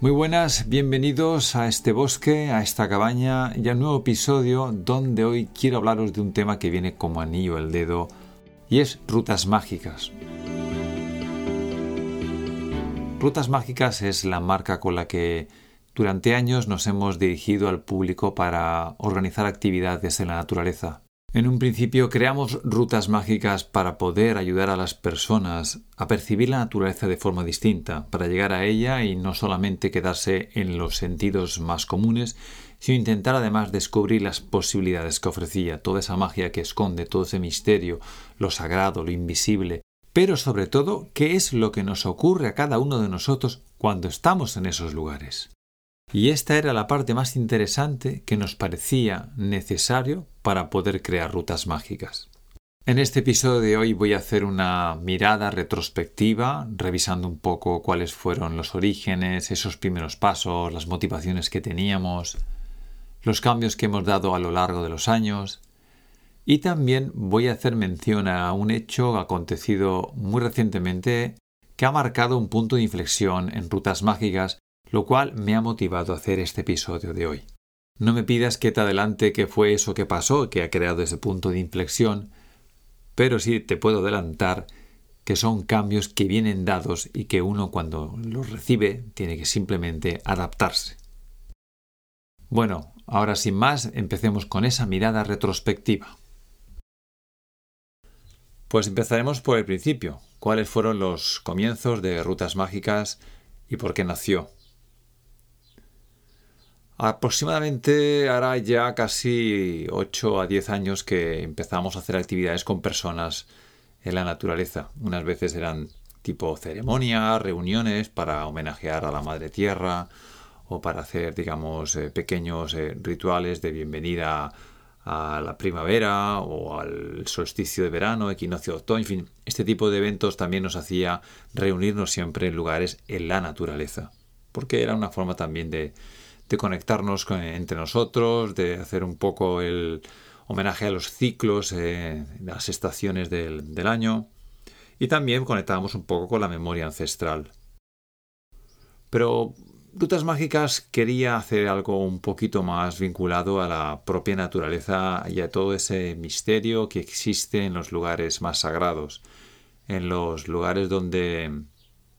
Muy buenas, bienvenidos a este bosque, a esta cabaña y a un nuevo episodio donde hoy quiero hablaros de un tema que viene como anillo al dedo y es rutas mágicas. Rutas Mágicas es la marca con la que durante años nos hemos dirigido al público para organizar actividades en la naturaleza. En un principio creamos rutas mágicas para poder ayudar a las personas a percibir la naturaleza de forma distinta, para llegar a ella y no solamente quedarse en los sentidos más comunes, sino intentar además descubrir las posibilidades que ofrecía, toda esa magia que esconde, todo ese misterio, lo sagrado, lo invisible, pero sobre todo, qué es lo que nos ocurre a cada uno de nosotros cuando estamos en esos lugares. Y esta era la parte más interesante que nos parecía necesario para poder crear rutas mágicas. En este episodio de hoy voy a hacer una mirada retrospectiva, revisando un poco cuáles fueron los orígenes, esos primeros pasos, las motivaciones que teníamos, los cambios que hemos dado a lo largo de los años, y también voy a hacer mención a un hecho acontecido muy recientemente que ha marcado un punto de inflexión en rutas mágicas lo cual me ha motivado a hacer este episodio de hoy. No me pidas que te adelante qué fue eso que pasó, que ha creado ese punto de inflexión, pero sí te puedo adelantar que son cambios que vienen dados y que uno cuando los recibe tiene que simplemente adaptarse. Bueno, ahora sin más, empecemos con esa mirada retrospectiva. Pues empezaremos por el principio. ¿Cuáles fueron los comienzos de Rutas Mágicas y por qué nació? Aproximadamente hará ya casi 8 a 10 años que empezamos a hacer actividades con personas en la naturaleza. Unas veces eran tipo ceremonias, reuniones para homenajear a la Madre Tierra o para hacer, digamos, eh, pequeños eh, rituales de bienvenida a la primavera o al solsticio de verano, equinoccio de otoño, en fin, este tipo de eventos también nos hacía reunirnos siempre en lugares en la naturaleza, porque era una forma también de, de conectarnos entre nosotros, de hacer un poco el homenaje a los ciclos, eh, las estaciones del, del año y también conectábamos un poco con la memoria ancestral. Pero Rutas Mágicas quería hacer algo un poquito más vinculado a la propia naturaleza y a todo ese misterio que existe en los lugares más sagrados, en los lugares donde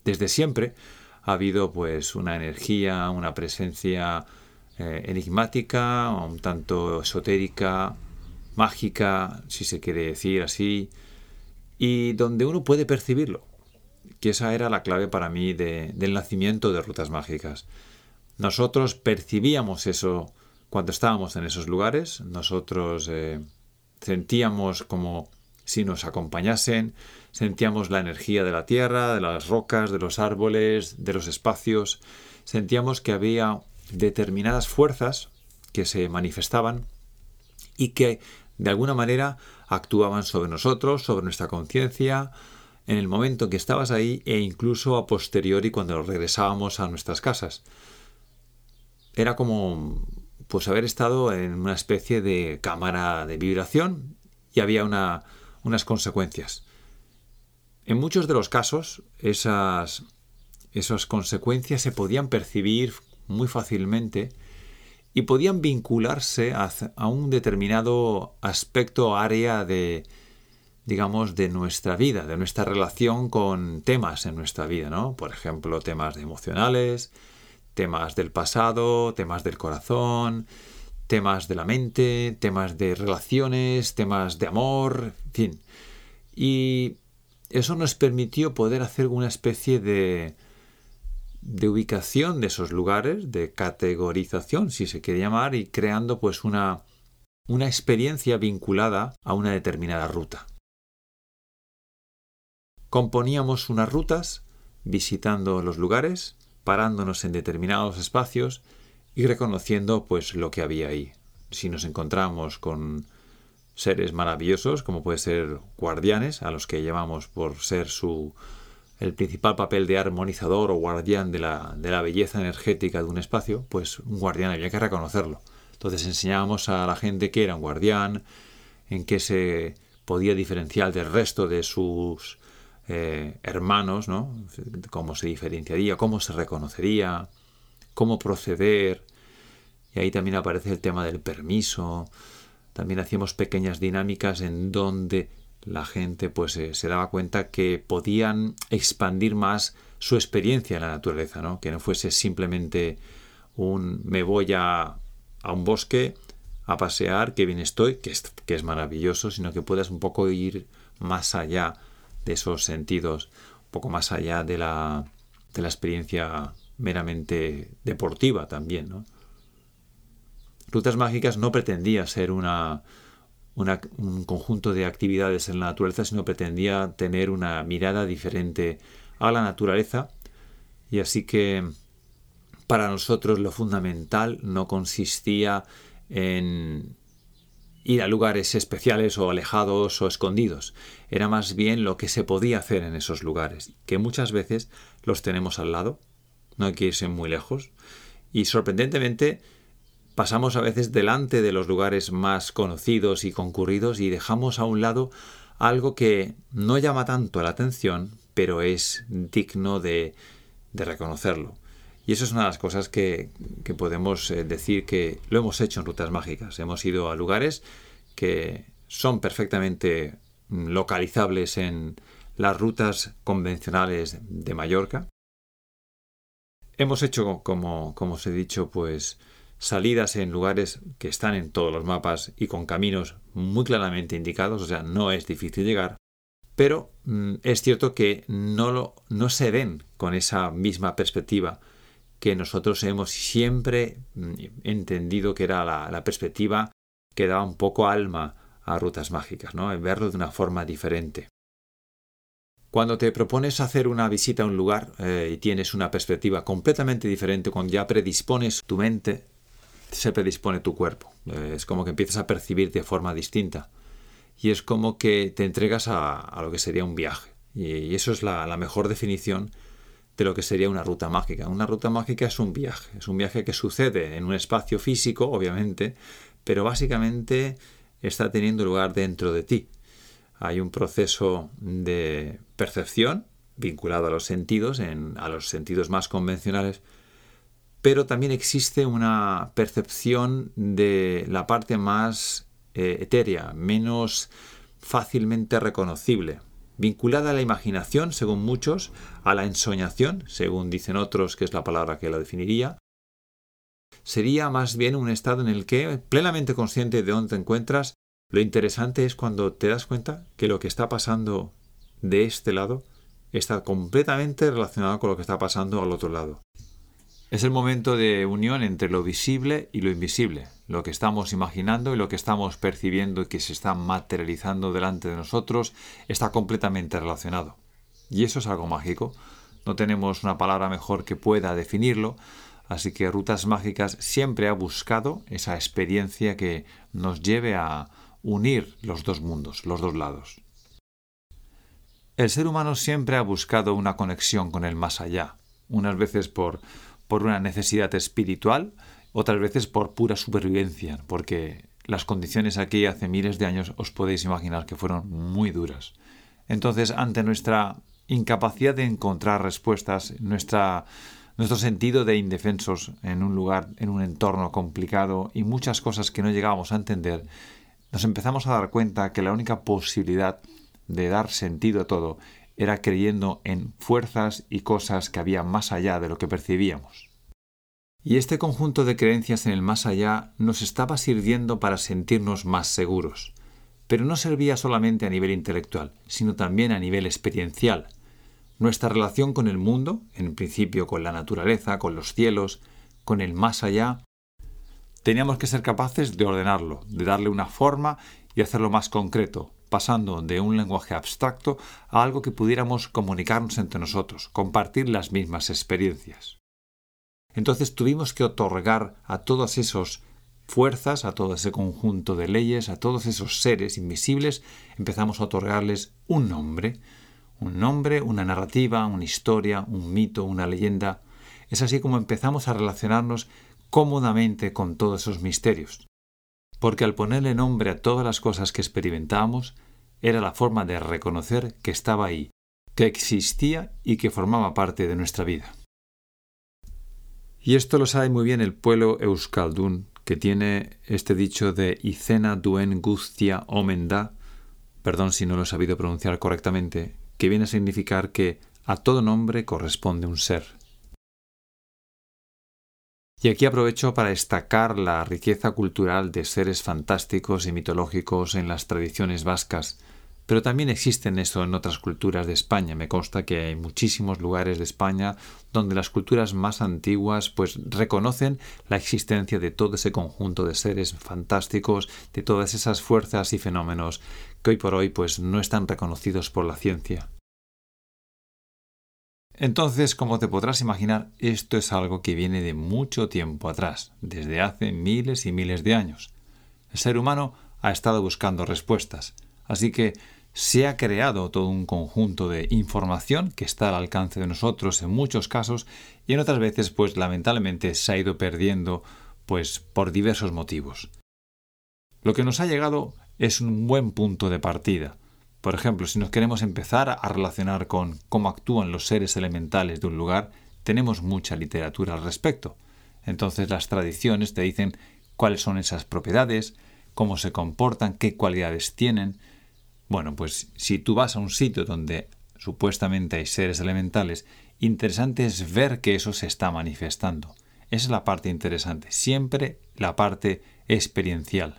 desde siempre ha habido pues una energía, una presencia eh, enigmática, un tanto esotérica, mágica, si se quiere decir así, y donde uno puede percibirlo, que esa era la clave para mí del nacimiento de Rutas Mágicas. Nosotros percibíamos eso cuando estábamos en esos lugares, nosotros eh, sentíamos como si nos acompañasen, sentíamos la energía de la tierra, de las rocas, de los árboles, de los espacios, sentíamos que había determinadas fuerzas que se manifestaban y que de alguna manera actuaban sobre nosotros, sobre nuestra conciencia, en el momento en que estabas ahí e incluso a posteriori cuando regresábamos a nuestras casas. Era como pues haber estado en una especie de cámara de vibración y había una, unas consecuencias. En muchos de los casos, esas, esas consecuencias se podían percibir muy fácilmente y podían vincularse a, a un determinado aspecto o área de, digamos, de nuestra vida, de nuestra relación con temas en nuestra vida, ¿no? Por ejemplo, temas emocionales, temas del pasado, temas del corazón, temas de la mente, temas de relaciones, temas de amor, en fin. Y eso nos permitió poder hacer una especie de, de ubicación de esos lugares, de categorización, si se quiere llamar, y creando pues una, una experiencia vinculada a una determinada ruta. Componíamos unas rutas visitando los lugares, parándonos en determinados espacios y reconociendo pues lo que había ahí. Si nos encontramos con seres maravillosos, como puede ser guardianes, a los que llamamos por ser su el principal papel de armonizador o guardián de la, de la belleza energética de un espacio, pues un guardián había que reconocerlo. Entonces enseñábamos a la gente que era un guardián, en qué se podía diferenciar del resto de sus eh, hermanos, ¿no? Cómo se diferenciaría, cómo se reconocería, cómo proceder. Y ahí también aparece el tema del permiso. También hacíamos pequeñas dinámicas en donde la gente pues eh, se daba cuenta que podían expandir más su experiencia en la naturaleza, ¿no? Que no fuese simplemente un me voy a, a un bosque a pasear, que bien estoy, que es, que es maravilloso, sino que puedas un poco ir más allá de esos sentidos, un poco más allá de la, de la experiencia meramente deportiva también, ¿no? Rutas Mágicas no pretendía ser una, un conjunto de actividades en la naturaleza, sino pretendía tener una mirada diferente a la naturaleza. Y así que para nosotros lo fundamental no consistía en ir a lugares especiales o alejados o escondidos. Era más bien lo que se podía hacer en esos lugares, que muchas veces los tenemos al lado, no hay que irse muy lejos. Y sorprendentemente pasamos a veces delante de los lugares más conocidos y concurridos y dejamos a un lado algo que no llama tanto la atención, pero es digno de, reconocerlo. Y eso es una de las cosas que, podemos eh, decir que lo hemos hecho en rutas mágicas. Hemos ido a lugares que son perfectamente mm, localizables en las rutas convencionales de Mallorca. Hemos hecho, como, os he dicho, pues salidas en lugares que están en todos los mapas y con caminos muy claramente indicados, o sea, no es difícil llegar, pero mm, es cierto que no, se ven con esa misma perspectiva que nosotros hemos siempre mm, entendido que era la, perspectiva que daba un poco alma a rutas mágicas, ¿no? Verlo de una forma diferente. Cuando te propones hacer una visita a un lugar eh, y tienes una perspectiva completamente diferente, cuando ya predispones tu mente se predispone tu cuerpo. Eh, es como que empiezas a percibir de forma distinta. Y es como que te entregas a, lo que sería un viaje. Y, eso es la, mejor definición de lo que sería una ruta mágica. Una ruta mágica es un viaje. Es un viaje que sucede en un espacio físico, obviamente, pero básicamente está teniendo lugar dentro de ti. Hay un proceso de percepción vinculado a los sentidos, a los sentidos más convencionales, pero también existe una percepción de la parte más eh, etérea, menos fácilmente reconocible, vinculada a la imaginación, según muchos, a la ensoñación, según dicen otros, que es la palabra que la definiría, sería más bien un estado en el que, plenamente consciente de dónde te encuentras, lo interesante es cuando te das cuenta que lo que está pasando de este lado está completamente relacionado con lo que está pasando al otro lado. Es el momento de unión entre lo visible y lo invisible, lo que estamos imaginando y lo que estamos percibiendo y que se está materializando delante de nosotros está completamente relacionado. Y eso es algo mágico. No tenemos una palabra mejor que pueda definirlo, así que Rutas Mágicas siempre ha buscado esa experiencia que nos lleve a unir los dos mundos, los dos lados. El ser humano siempre ha buscado una conexión con el más allá, unas veces por por una necesidad espiritual, otras veces por pura supervivencia, porque las condiciones aquí hace miles de años os podéis imaginar que fueron muy duras. Entonces, ante nuestra incapacidad de encontrar respuestas, nuestra, nuestro sentido de indefensos en un lugar, en un entorno complicado y muchas cosas que no llegábamos a entender, nos empezamos a dar cuenta que la única posibilidad de dar sentido a todo era creyendo en fuerzas y cosas que había más allá de lo que percibíamos. Y este conjunto de creencias en el más allá nos estaba sirviendo para sentirnos más seguros, pero no servía solamente a nivel intelectual, sino también a nivel experiencial. Nuestra relación con el mundo, en principio con la naturaleza, con los cielos, con el más allá, teníamos que ser capaces de ordenarlo, de darle una forma y hacerlo más concreto, pasando de un lenguaje abstracto a algo que pudiéramos comunicarnos entre nosotros, compartir las mismas experiencias. Entonces tuvimos que otorgar a todas esas fuerzas, a todo ese conjunto de leyes, a todos esos seres invisibles, empezamos a otorgarles un nombre, un nombre, una narrativa, una historia, un mito, una leyenda. Es así como empezamos a relacionarnos cómodamente con todos esos misterios porque al ponerle nombre a todas las cosas que experimentábamos, era la forma de reconocer que estaba ahí, que existía y que formaba parte de nuestra vida. Y esto lo sabe muy bien el pueblo euskaldún, que tiene este dicho de Icena duen gustia omenda, perdón si no lo he sabido pronunciar correctamente, que viene a significar que a todo nombre corresponde un ser. Y aquí aprovecho para destacar la riqueza cultural de seres fantásticos y mitológicos en las tradiciones vascas, pero también existen eso en otras culturas de España. Me consta que hay muchísimos lugares de España donde las culturas más antiguas pues reconocen la existencia de todo ese conjunto de seres fantásticos, de todas esas fuerzas y fenómenos que hoy por hoy pues no están reconocidos por la ciencia. Entonces, como te podrás imaginar, esto es algo que viene de mucho tiempo atrás, desde hace miles y miles de años. El ser humano ha estado buscando respuestas, así que se ha creado todo un conjunto de información que está al alcance de nosotros en muchos casos y en otras veces pues lamentablemente se ha ido perdiendo pues por diversos motivos. Lo que nos ha llegado es un buen punto de partida. Por ejemplo, si nos queremos empezar a relacionar con cómo actúan los seres elementales de un lugar, tenemos mucha literatura al respecto. Entonces las tradiciones te dicen cuáles son esas propiedades, cómo se comportan, qué cualidades tienen, bueno, pues si tú vas a un sitio donde supuestamente hay seres elementales, interesante es ver que eso se está manifestando. Esa es la parte interesante, siempre la parte experiencial.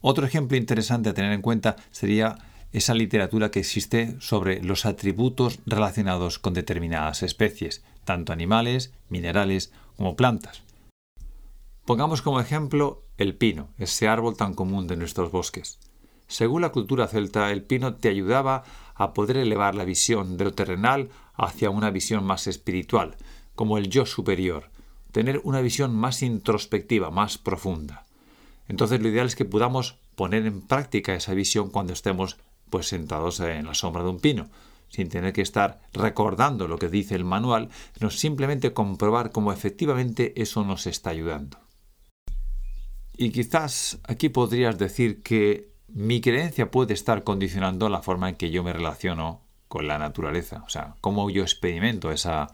Otro ejemplo interesante a tener en cuenta sería esa literatura que existe sobre los atributos relacionados con determinadas especies, tanto animales, minerales como plantas. Pongamos como ejemplo el pino, ese árbol tan común de nuestros bosques. Según la cultura celta, el pino te ayudaba a poder elevar la visión de lo terrenal hacia una visión más espiritual, como el yo superior, tener una visión más introspectiva, más profunda. Entonces lo ideal es que podamos poner en práctica esa visión cuando estemos pues sentados en la sombra de un pino, sin tener que estar recordando lo que dice el manual, sino simplemente comprobar cómo efectivamente eso nos está ayudando. Y quizás aquí podrías decir que mi creencia puede estar condicionando la forma en que yo me relaciono con la naturaleza, o sea, cómo yo experimento esa,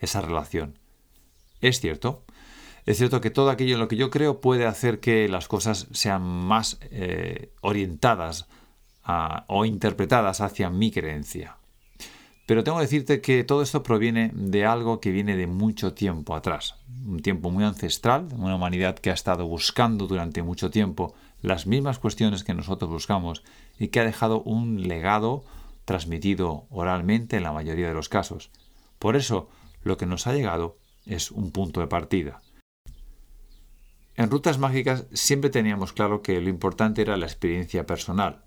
esa relación. Es cierto, es cierto que todo aquello en lo que yo creo puede hacer que las cosas sean más eh, orientadas o interpretadas hacia mi creencia. Pero tengo que decirte que todo esto proviene de algo que viene de mucho tiempo atrás, un tiempo muy ancestral, una humanidad que ha estado buscando durante mucho tiempo las mismas cuestiones que nosotros buscamos y que ha dejado un legado transmitido oralmente en la mayoría de los casos. Por eso, lo que nos ha llegado es un punto de partida. En rutas mágicas siempre teníamos claro que lo importante era la experiencia personal,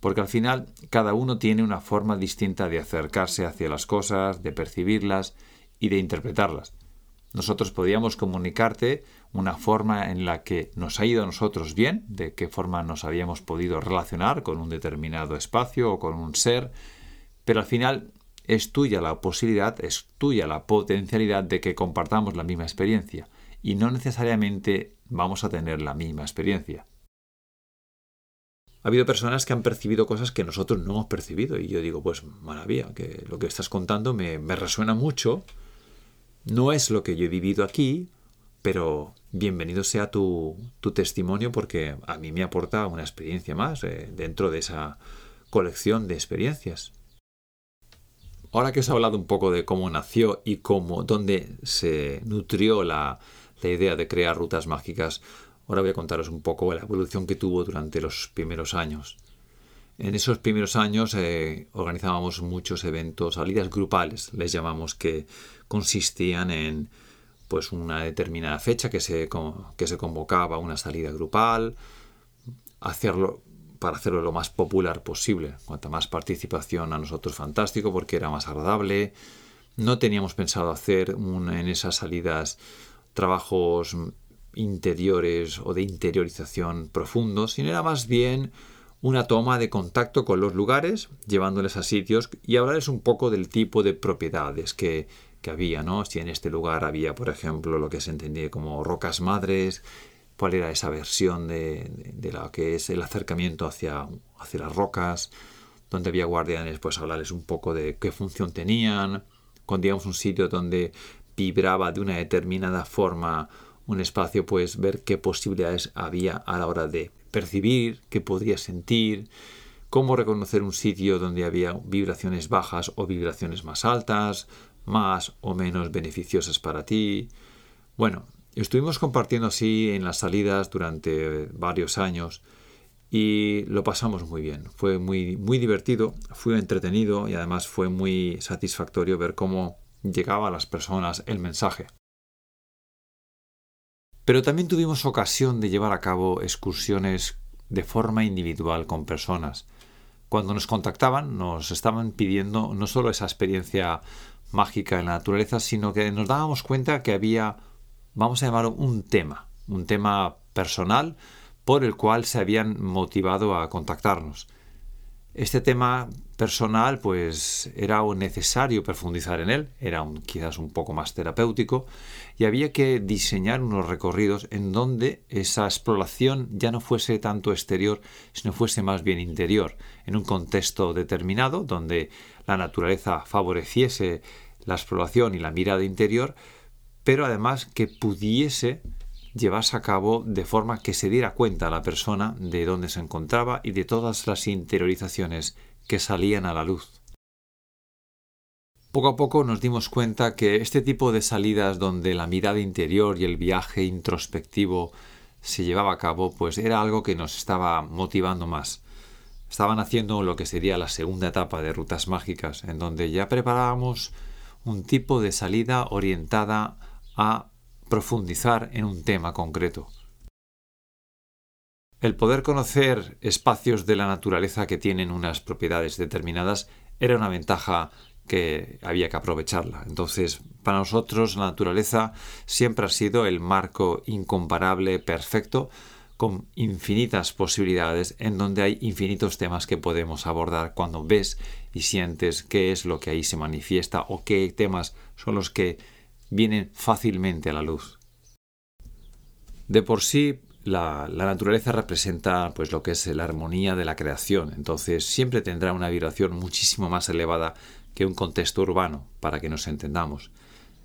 porque al final cada uno tiene una forma distinta de acercarse hacia las cosas, de percibirlas y de interpretarlas. Nosotros podíamos comunicarte una forma en la que nos ha ido a nosotros bien, de qué forma nos habíamos podido relacionar con un determinado espacio o con un ser, pero al final es tuya la posibilidad, es tuya la potencialidad de que compartamos la misma experiencia y no necesariamente vamos a tener la misma experiencia. Ha habido personas que han percibido cosas que nosotros no hemos percibido y yo digo, pues maravilla, que lo que estás contando me, resuena mucho, no es lo que yo he vivido aquí, pero bienvenido sea tu, testimonio porque a mí me aporta una experiencia más eh, dentro de esa colección de experiencias. Ahora que os he hablado un poco de cómo nació y cómo, dónde se nutrió la idea de crear rutas mágicas, ahora voy a contaros un poco la evolución que tuvo durante los primeros años. En esos primeros años eh, organizábamos muchos eventos, salidas grupales, les llamamos, que consistían en pues una determinada fecha que se, que se convocaba una salida grupal, hacerlo para hacerlo lo más popular posible. Cuanta más participación a nosotros fantástico porque era más agradable. No teníamos pensado hacer en esas salidas trabajos interiores o de interiorización profundos, sino era más bien una toma de contacto con los lugares, llevándoles a sitios y hablarles un poco del tipo de propiedades que, había, ¿no? Si en este lugar había, por ejemplo, lo que se entendía como rocas madres, cuál era esa versión de, de, lo que es el acercamiento hacia, hacia las rocas, donde había guardianes, pues hablarles un poco de qué función tenían, cuando íbamos a un sitio donde vibraba de una determinada forma un espacio, pues ver qué posibilidades había a la hora de percibir, qué podría sentir, cómo reconocer un sitio donde había vibraciones bajas o vibraciones más altas, más o menos beneficiosas para ti. Bueno, estuvimos compartiendo así en las salidas durante varios años y lo pasamos muy bien. Fue muy, muy divertido, fue entretenido y además fue muy satisfactorio ver cómo llegaba a las personas el mensaje. Pero también tuvimos ocasión de llevar a cabo excursiones de forma individual con personas. Cuando nos contactaban nos estaban pidiendo no solo esa experiencia mágica en la naturaleza, sino que nos dábamos cuenta que había, vamos a llamarlo, un tema, un tema personal por el cual se habían motivado a contactarnos. Este tema personal pues era necesario profundizar en él, era quizás un poco más terapéutico y había que diseñar unos recorridos en donde esa exploración ya no fuese tanto exterior, sino fuese más bien interior, en un contexto determinado donde la naturaleza favoreciese la exploración y la mirada interior, pero además que pudiese llevarse a cabo de forma que se diera cuenta a la persona de dónde se encontraba y de todas las interiorizaciones que salían a la luz. Poco a poco nos dimos cuenta que este tipo de salidas donde la mirada interior y el viaje introspectivo se llevaba a cabo, pues era algo que nos estaba motivando más. Estaban haciendo lo que sería la segunda etapa de rutas mágicas, en donde ya preparábamos un tipo de salida orientada a profundizar en un tema concreto. El poder conocer espacios de la naturaleza que tienen unas propiedades determinadas era una ventaja que había que aprovecharla. Entonces, para nosotros la naturaleza siempre ha sido el marco incomparable, perfecto, con infinitas posibilidades en donde hay infinitos temas que podemos abordar cuando ves y sientes qué es lo que ahí se manifiesta o qué temas son los que vienen fácilmente a la luz. De por sí, la, naturaleza representa pues lo que es la armonía de la creación, entonces siempre tendrá una vibración muchísimo más elevada que un contexto urbano, para que nos entendamos.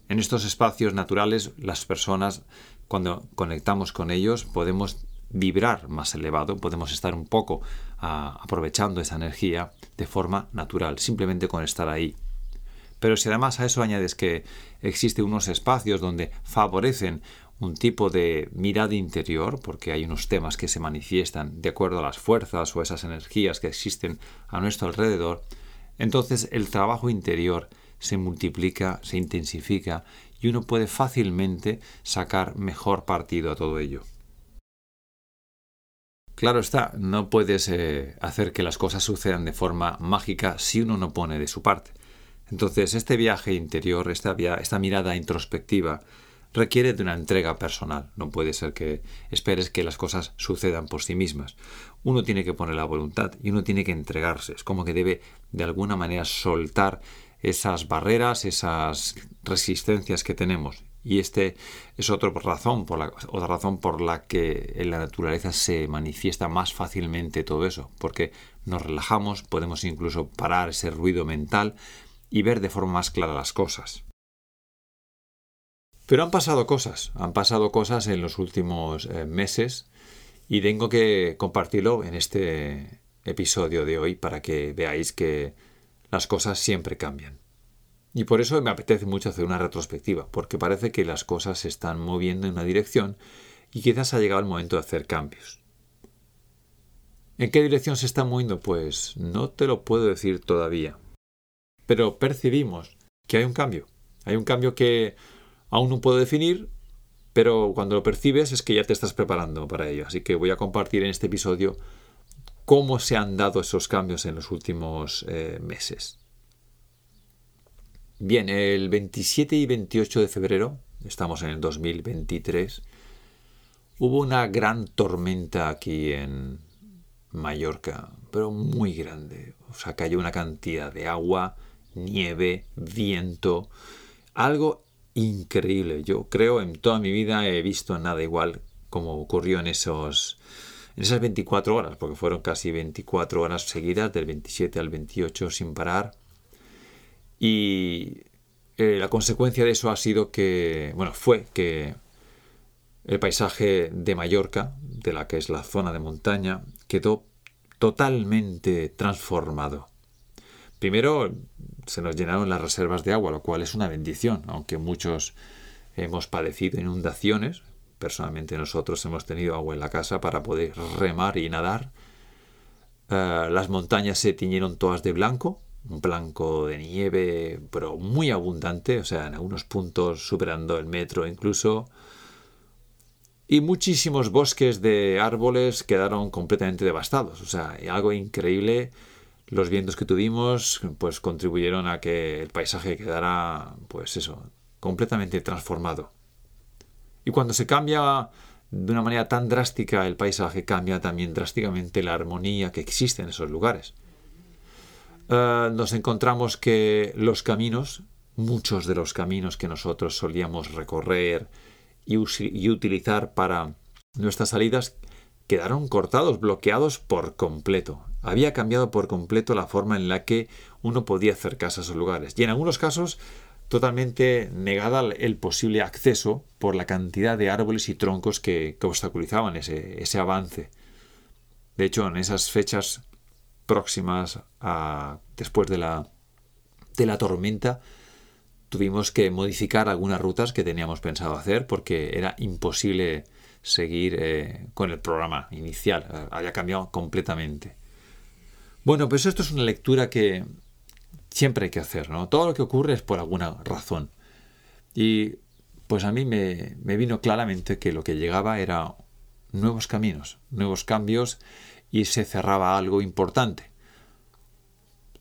En estos espacios naturales, las personas, cuando conectamos con ellos, podemos vibrar más elevado, podemos estar un poco ah, aprovechando esa energía de forma natural, simplemente con estar ahí. Pero si además a eso añades que existen unos espacios donde favorecen un tipo de mirada interior, porque hay unos temas que se manifiestan de acuerdo a las fuerzas o esas energías que existen a nuestro alrededor, entonces el trabajo interior se multiplica, se intensifica y uno puede fácilmente sacar mejor partido a todo ello. Claro está, no puedes eh, hacer que las cosas sucedan de forma mágica si uno no pone de su parte. Entonces, este viaje interior, esta, mirada introspectiva, requiere de una entrega personal. No puede ser que esperes que las cosas sucedan por sí mismas. Uno tiene que poner la voluntad y uno tiene que entregarse. Es como que debe de alguna manera soltar esas barreras, esas resistencias que tenemos. Y este es otra razón, otra razón por la que en la naturaleza se manifiesta más fácilmente todo eso, porque nos relajamos, podemos incluso parar ese ruido mental y ver de forma más clara las cosas. Pero han pasado cosas, han pasado cosas en los últimos eh, meses y tengo que compartirlo en este episodio de hoy para que veáis que las cosas siempre cambian. Y por eso me apetece mucho hacer una retrospectiva, porque parece que las cosas se están moviendo en una dirección y quizás ha llegado el momento de hacer cambios. ¿En qué dirección se está moviendo? Pues no te lo puedo decir todavía, pero percibimos que hay un cambio. Hay un cambio que aún no puedo definir, pero cuando lo percibes es que ya te estás preparando para ello. Así que voy a compartir en este episodio cómo se han dado esos cambios en los últimos eh, meses. Bien, el 27 y 28 de febrero, estamos en el 2023, hubo una gran tormenta aquí en Mallorca, pero muy grande. O sea, cayó una cantidad de agua nieve, viento, algo increíble. Yo creo en toda mi vida he visto nada igual como ocurrió en esos en esas 24 horas, porque fueron casi 24 horas seguidas del 27 al 28 sin parar. Y eh, la consecuencia de eso ha sido que, bueno, fue que el paisaje de Mallorca, de la que es la zona de montaña, quedó totalmente transformado. Primero se nos llenaron las reservas de agua, lo cual es una bendición, aunque muchos hemos padecido inundaciones. Personalmente nosotros hemos tenido agua en la casa para poder remar y nadar. Eh, las montañas se tiñeron todas de blanco, un blanco de nieve, pero muy abundante, o sea, en algunos puntos superando el metro incluso y muchísimos bosques de árboles quedaron completamente devastados. O sea, algo increíble. Los vientos que tuvimos pues contribuyeron a que el paisaje quedara pues eso, completamente transformado. Y cuando se cambia de una manera tan drástica el paisaje, cambia también drásticamente la armonía que existe en esos lugares. Eh, nos encontramos que los caminos, muchos de los caminos que nosotros solíamos recorrer, y, utilizar para nuestras salidas quedaron cortados, bloqueados por completo. Había cambiado por completo la forma en la que uno podía acercarse a esos lugares. Y en algunos casos totalmente negada el posible acceso por la cantidad de árboles y troncos que, obstaculizaban ese, ese, avance. De hecho, en esas fechas próximas a después de la, de la tormenta, tuvimos que modificar algunas rutas que teníamos pensado hacer porque era imposible seguir eh, con el programa inicial. Había cambiado completamente. Bueno, pues esto es una lectura que siempre hay que hacer, ¿no? Todo lo que ocurre es por alguna razón. Y pues a mí me, vino claramente que lo que llegaba era nuevos caminos, nuevos cambios y se cerraba algo importante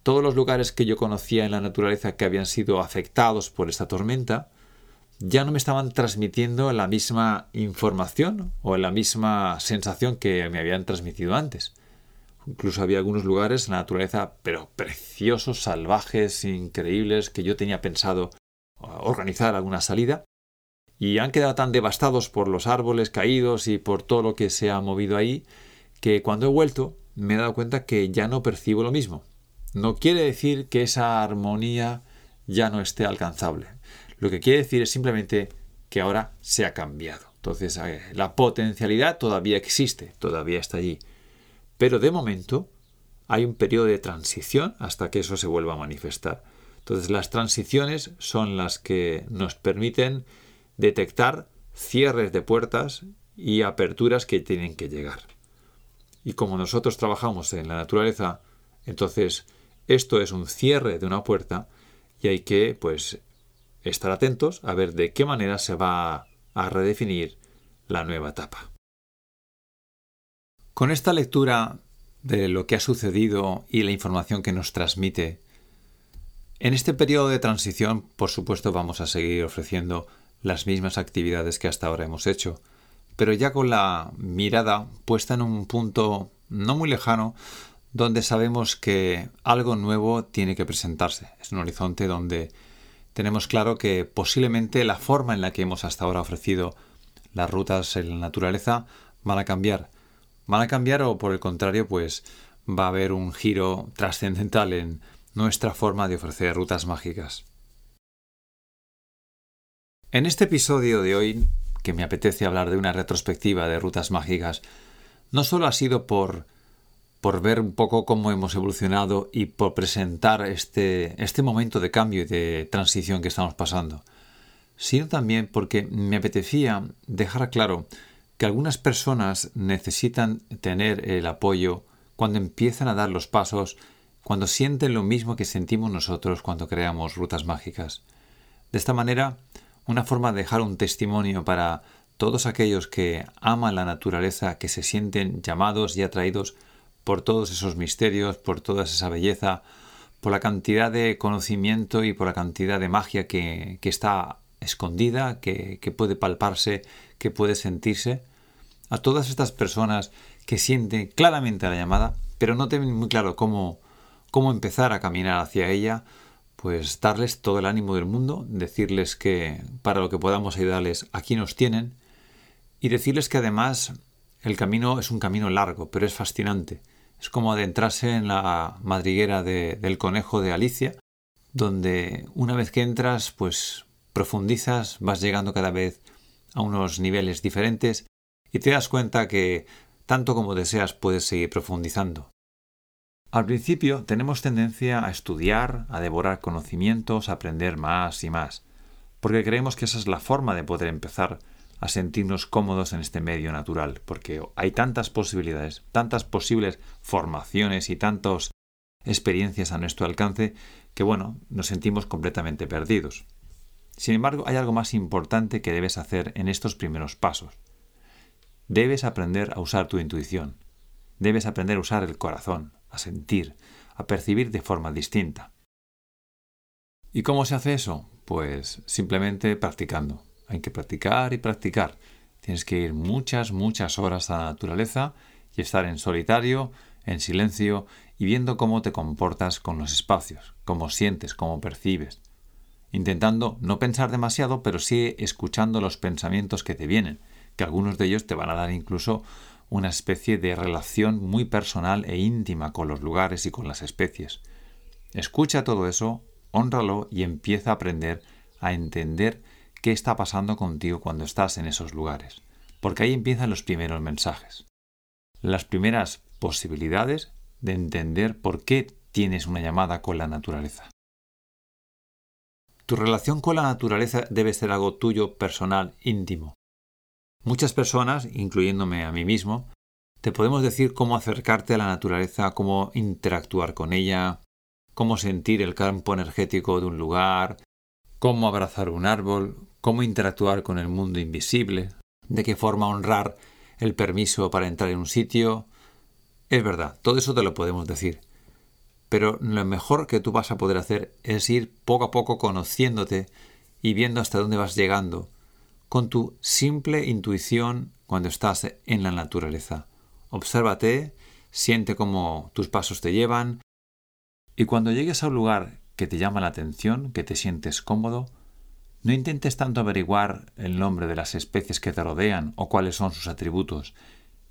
todos los lugares que yo conocía en la naturaleza que habían sido afectados por esta tormenta ya no me estaban transmitiendo la misma información o la misma sensación que me habían transmitido antes. Incluso había algunos lugares en la naturaleza, pero preciosos, salvajes, increíbles, que yo tenía pensado organizar alguna salida, y han quedado tan devastados por los árboles caídos y por todo lo que se ha movido ahí, que cuando he vuelto me he dado cuenta que ya no percibo lo mismo. No quiere decir que esa armonía ya no esté alcanzable. Lo que quiere decir es simplemente que ahora se ha cambiado. Entonces, eh, la potencialidad todavía existe, todavía está allí. Pero de momento hay un periodo de transición hasta que eso se vuelva a manifestar. Entonces, las transiciones son las que nos permiten detectar cierres de puertas y aperturas que tienen que llegar. Y como nosotros trabajamos en la naturaleza, entonces esto es un cierre de una puerta y hay que, pues, estar atentos a ver de qué manera se va a redefinir la nueva etapa. Con esta lectura de lo que ha sucedido y la información que nos transmite, en este periodo de transición, por supuesto, vamos a seguir ofreciendo las mismas actividades que hasta ahora hemos hecho, pero ya con la mirada puesta en un punto no muy lejano donde sabemos que algo nuevo tiene que presentarse. Es un horizonte donde tenemos claro que posiblemente la forma en la que hemos hasta ahora ofrecido las rutas en la naturaleza van a cambiar. Van a cambiar o por el contrario, pues va a haber un giro trascendental en nuestra forma de ofrecer rutas mágicas. En este episodio de hoy, que me apetece hablar de una retrospectiva de rutas mágicas, no solo ha sido por por ver un poco cómo hemos evolucionado y por presentar este, este momento de cambio y de transición que estamos pasando, sino también porque me apetecía dejar claro que algunas personas necesitan tener el apoyo cuando empiezan a dar los pasos, cuando sienten lo mismo que sentimos nosotros cuando creamos rutas mágicas. De esta manera, una forma de dejar un testimonio para todos aquellos que aman la naturaleza, que se sienten llamados y atraídos por todos esos misterios, por toda esa belleza, por la cantidad de conocimiento y por la cantidad de magia que, está escondida, que, puede palparse, que puede sentirse. A todas estas personas que sienten claramente la llamada, pero no tienen muy claro cómo, cómo empezar a caminar hacia ella, pues darles todo el ánimo del mundo, decirles que para lo que podamos ayudarles aquí nos tienen y decirles que además el camino es un camino largo, pero es fascinante. Es como adentrarse en la madriguera del conejo de Alicia, donde una vez que entras, pues profundizas, vas llegando cada vez a unos niveles diferentes y te das cuenta que tanto como deseas puedes seguir profundizando. Al principio tenemos tendencia a estudiar, a devorar conocimientos, a aprender más y más, porque creemos que esa es la forma de poder empezar a sentirnos cómodos en este medio natural, porque hay tantas posibilidades, tantas posibles formaciones y tantas experiencias a nuestro alcance que, bueno, nos sentimos completamente perdidos. Sin embargo, hay algo más importante que debes hacer en estos primeros pasos. Debes aprender a usar tu intuición. Debes aprender a usar el corazón, a sentir, a percibir de forma distinta. ¿Y cómo se hace eso? Pues simplemente practicando. Hay que practicar y practicar. Tienes que ir muchas, muchas horas a la naturaleza y estar en solitario, en silencio y viendo cómo te comportas con los espacios, cómo sientes, cómo percibes intentando no pensar demasiado, pero sí escuchando los pensamientos que te vienen, que algunos de ellos te van a dar incluso una especie de relación muy personal e íntima con los lugares y con las especies. Escucha todo eso, honralo y empieza a aprender a entender qué está pasando contigo cuando estás en esos lugares, porque ahí empiezan los primeros mensajes, las primeras posibilidades de entender por qué tienes una llamada con la naturaleza. Tu relación con la naturaleza debe ser algo tuyo, personal, íntimo. Muchas personas, incluyéndome a mí mismo, te podemos decir cómo acercarte a la naturaleza, cómo interactuar con ella, cómo sentir el campo energético de un lugar, cómo abrazar un árbol, cómo interactuar con el mundo invisible, de qué forma honrar el permiso para entrar en un sitio. Es verdad, todo eso te lo podemos decir pero lo mejor que tú vas a poder hacer es ir poco a poco conociéndote y viendo hasta dónde vas llegando con tu simple intuición cuando estás en la naturaleza. Obsérvate, siente cómo tus pasos te llevan y cuando llegues a un lugar que te llama la atención, que te sientes cómodo, no intentes tanto averiguar el nombre de las especies que te rodean o cuáles son sus atributos,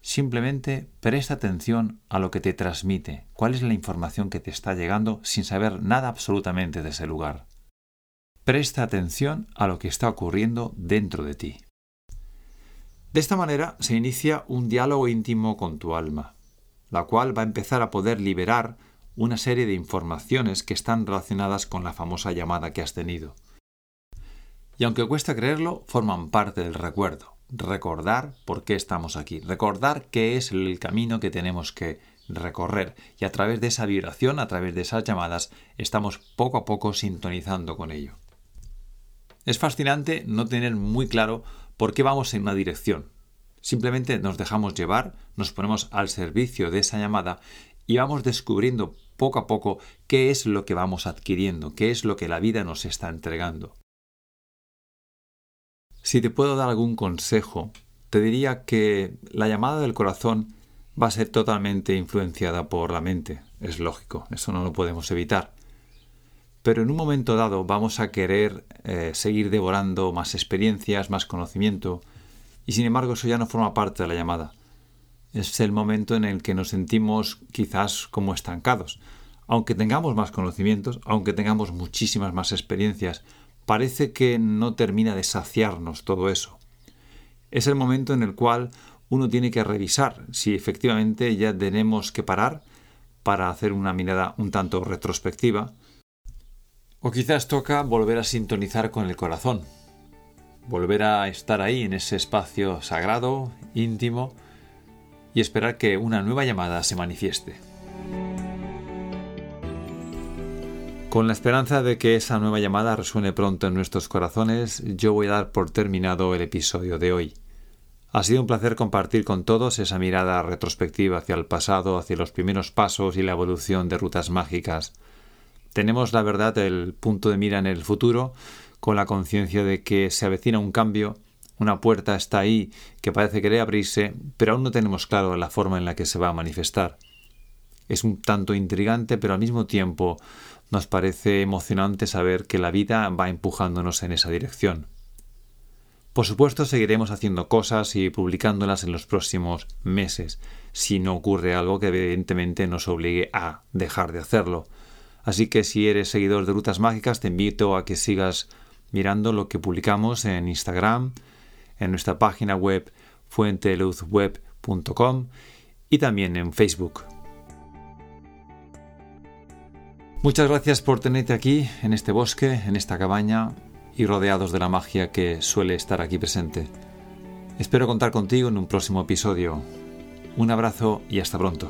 Simplemente presta atención a lo que te transmite, cuál es la información que te está llegando sin saber nada absolutamente de ese lugar. Presta atención a lo que está ocurriendo dentro de ti. De esta manera se inicia un diálogo íntimo con tu alma, la cual va a empezar a poder liberar una serie de informaciones que están relacionadas con la famosa llamada que has tenido. Y aunque cuesta creerlo, forman parte del recuerdo recordar por qué estamos aquí, recordar qué es el camino que tenemos que recorrer y a través de esa vibración, a través de esas llamadas, estamos poco a poco sintonizando con ello. Es fascinante no tener muy claro por qué vamos en una dirección. Simplemente nos dejamos llevar, nos ponemos al servicio de esa llamada y vamos descubriendo poco a poco qué es lo que vamos adquiriendo, qué es lo que la vida nos está entregando. Si te puedo dar algún consejo, te diría que la llamada del corazón va a ser totalmente influenciada por la mente. Es lógico, eso no lo podemos evitar. Pero en un momento dado vamos a querer eh, seguir devorando más experiencias, más conocimiento, y sin embargo eso ya no forma parte de la llamada. Es el momento en el que nos sentimos quizás como estancados. Aunque tengamos más conocimientos, aunque tengamos muchísimas más experiencias, parece que no termina de saciarnos todo eso. Es el momento en el cual uno tiene que revisar si efectivamente ya tenemos que parar para hacer una mirada un tanto retrospectiva, o quizás toca volver a sintonizar con el corazón, volver a estar ahí en ese espacio sagrado, íntimo, y esperar que una nueva llamada se manifieste. Con la esperanza de que esa nueva llamada resuene pronto en nuestros corazones, yo voy a dar por terminado el episodio de hoy. Ha sido un placer compartir con todos esa mirada retrospectiva hacia el pasado, hacia los primeros pasos y la evolución de rutas mágicas. Tenemos, la verdad, el punto de mira en el futuro, con la conciencia de que se avecina un cambio, una puerta está ahí que parece querer abrirse, pero aún no tenemos claro la forma en la que se va a manifestar. Es un tanto intrigante, pero al mismo tiempo nos parece emocionante saber que la vida va empujándonos en esa dirección. Por supuesto, seguiremos haciendo cosas y publicándolas en los próximos meses, si no ocurre algo que evidentemente nos obligue a dejar de hacerlo. Así que si eres seguidor de Rutas Mágicas, te invito a que sigas mirando lo que publicamos en Instagram, en nuestra página web fuenteluzweb.com y también en Facebook. Muchas gracias por tenerte aquí, en este bosque, en esta cabaña y rodeados de la magia que suele estar aquí presente. Espero contar contigo en un próximo episodio. Un abrazo y hasta pronto.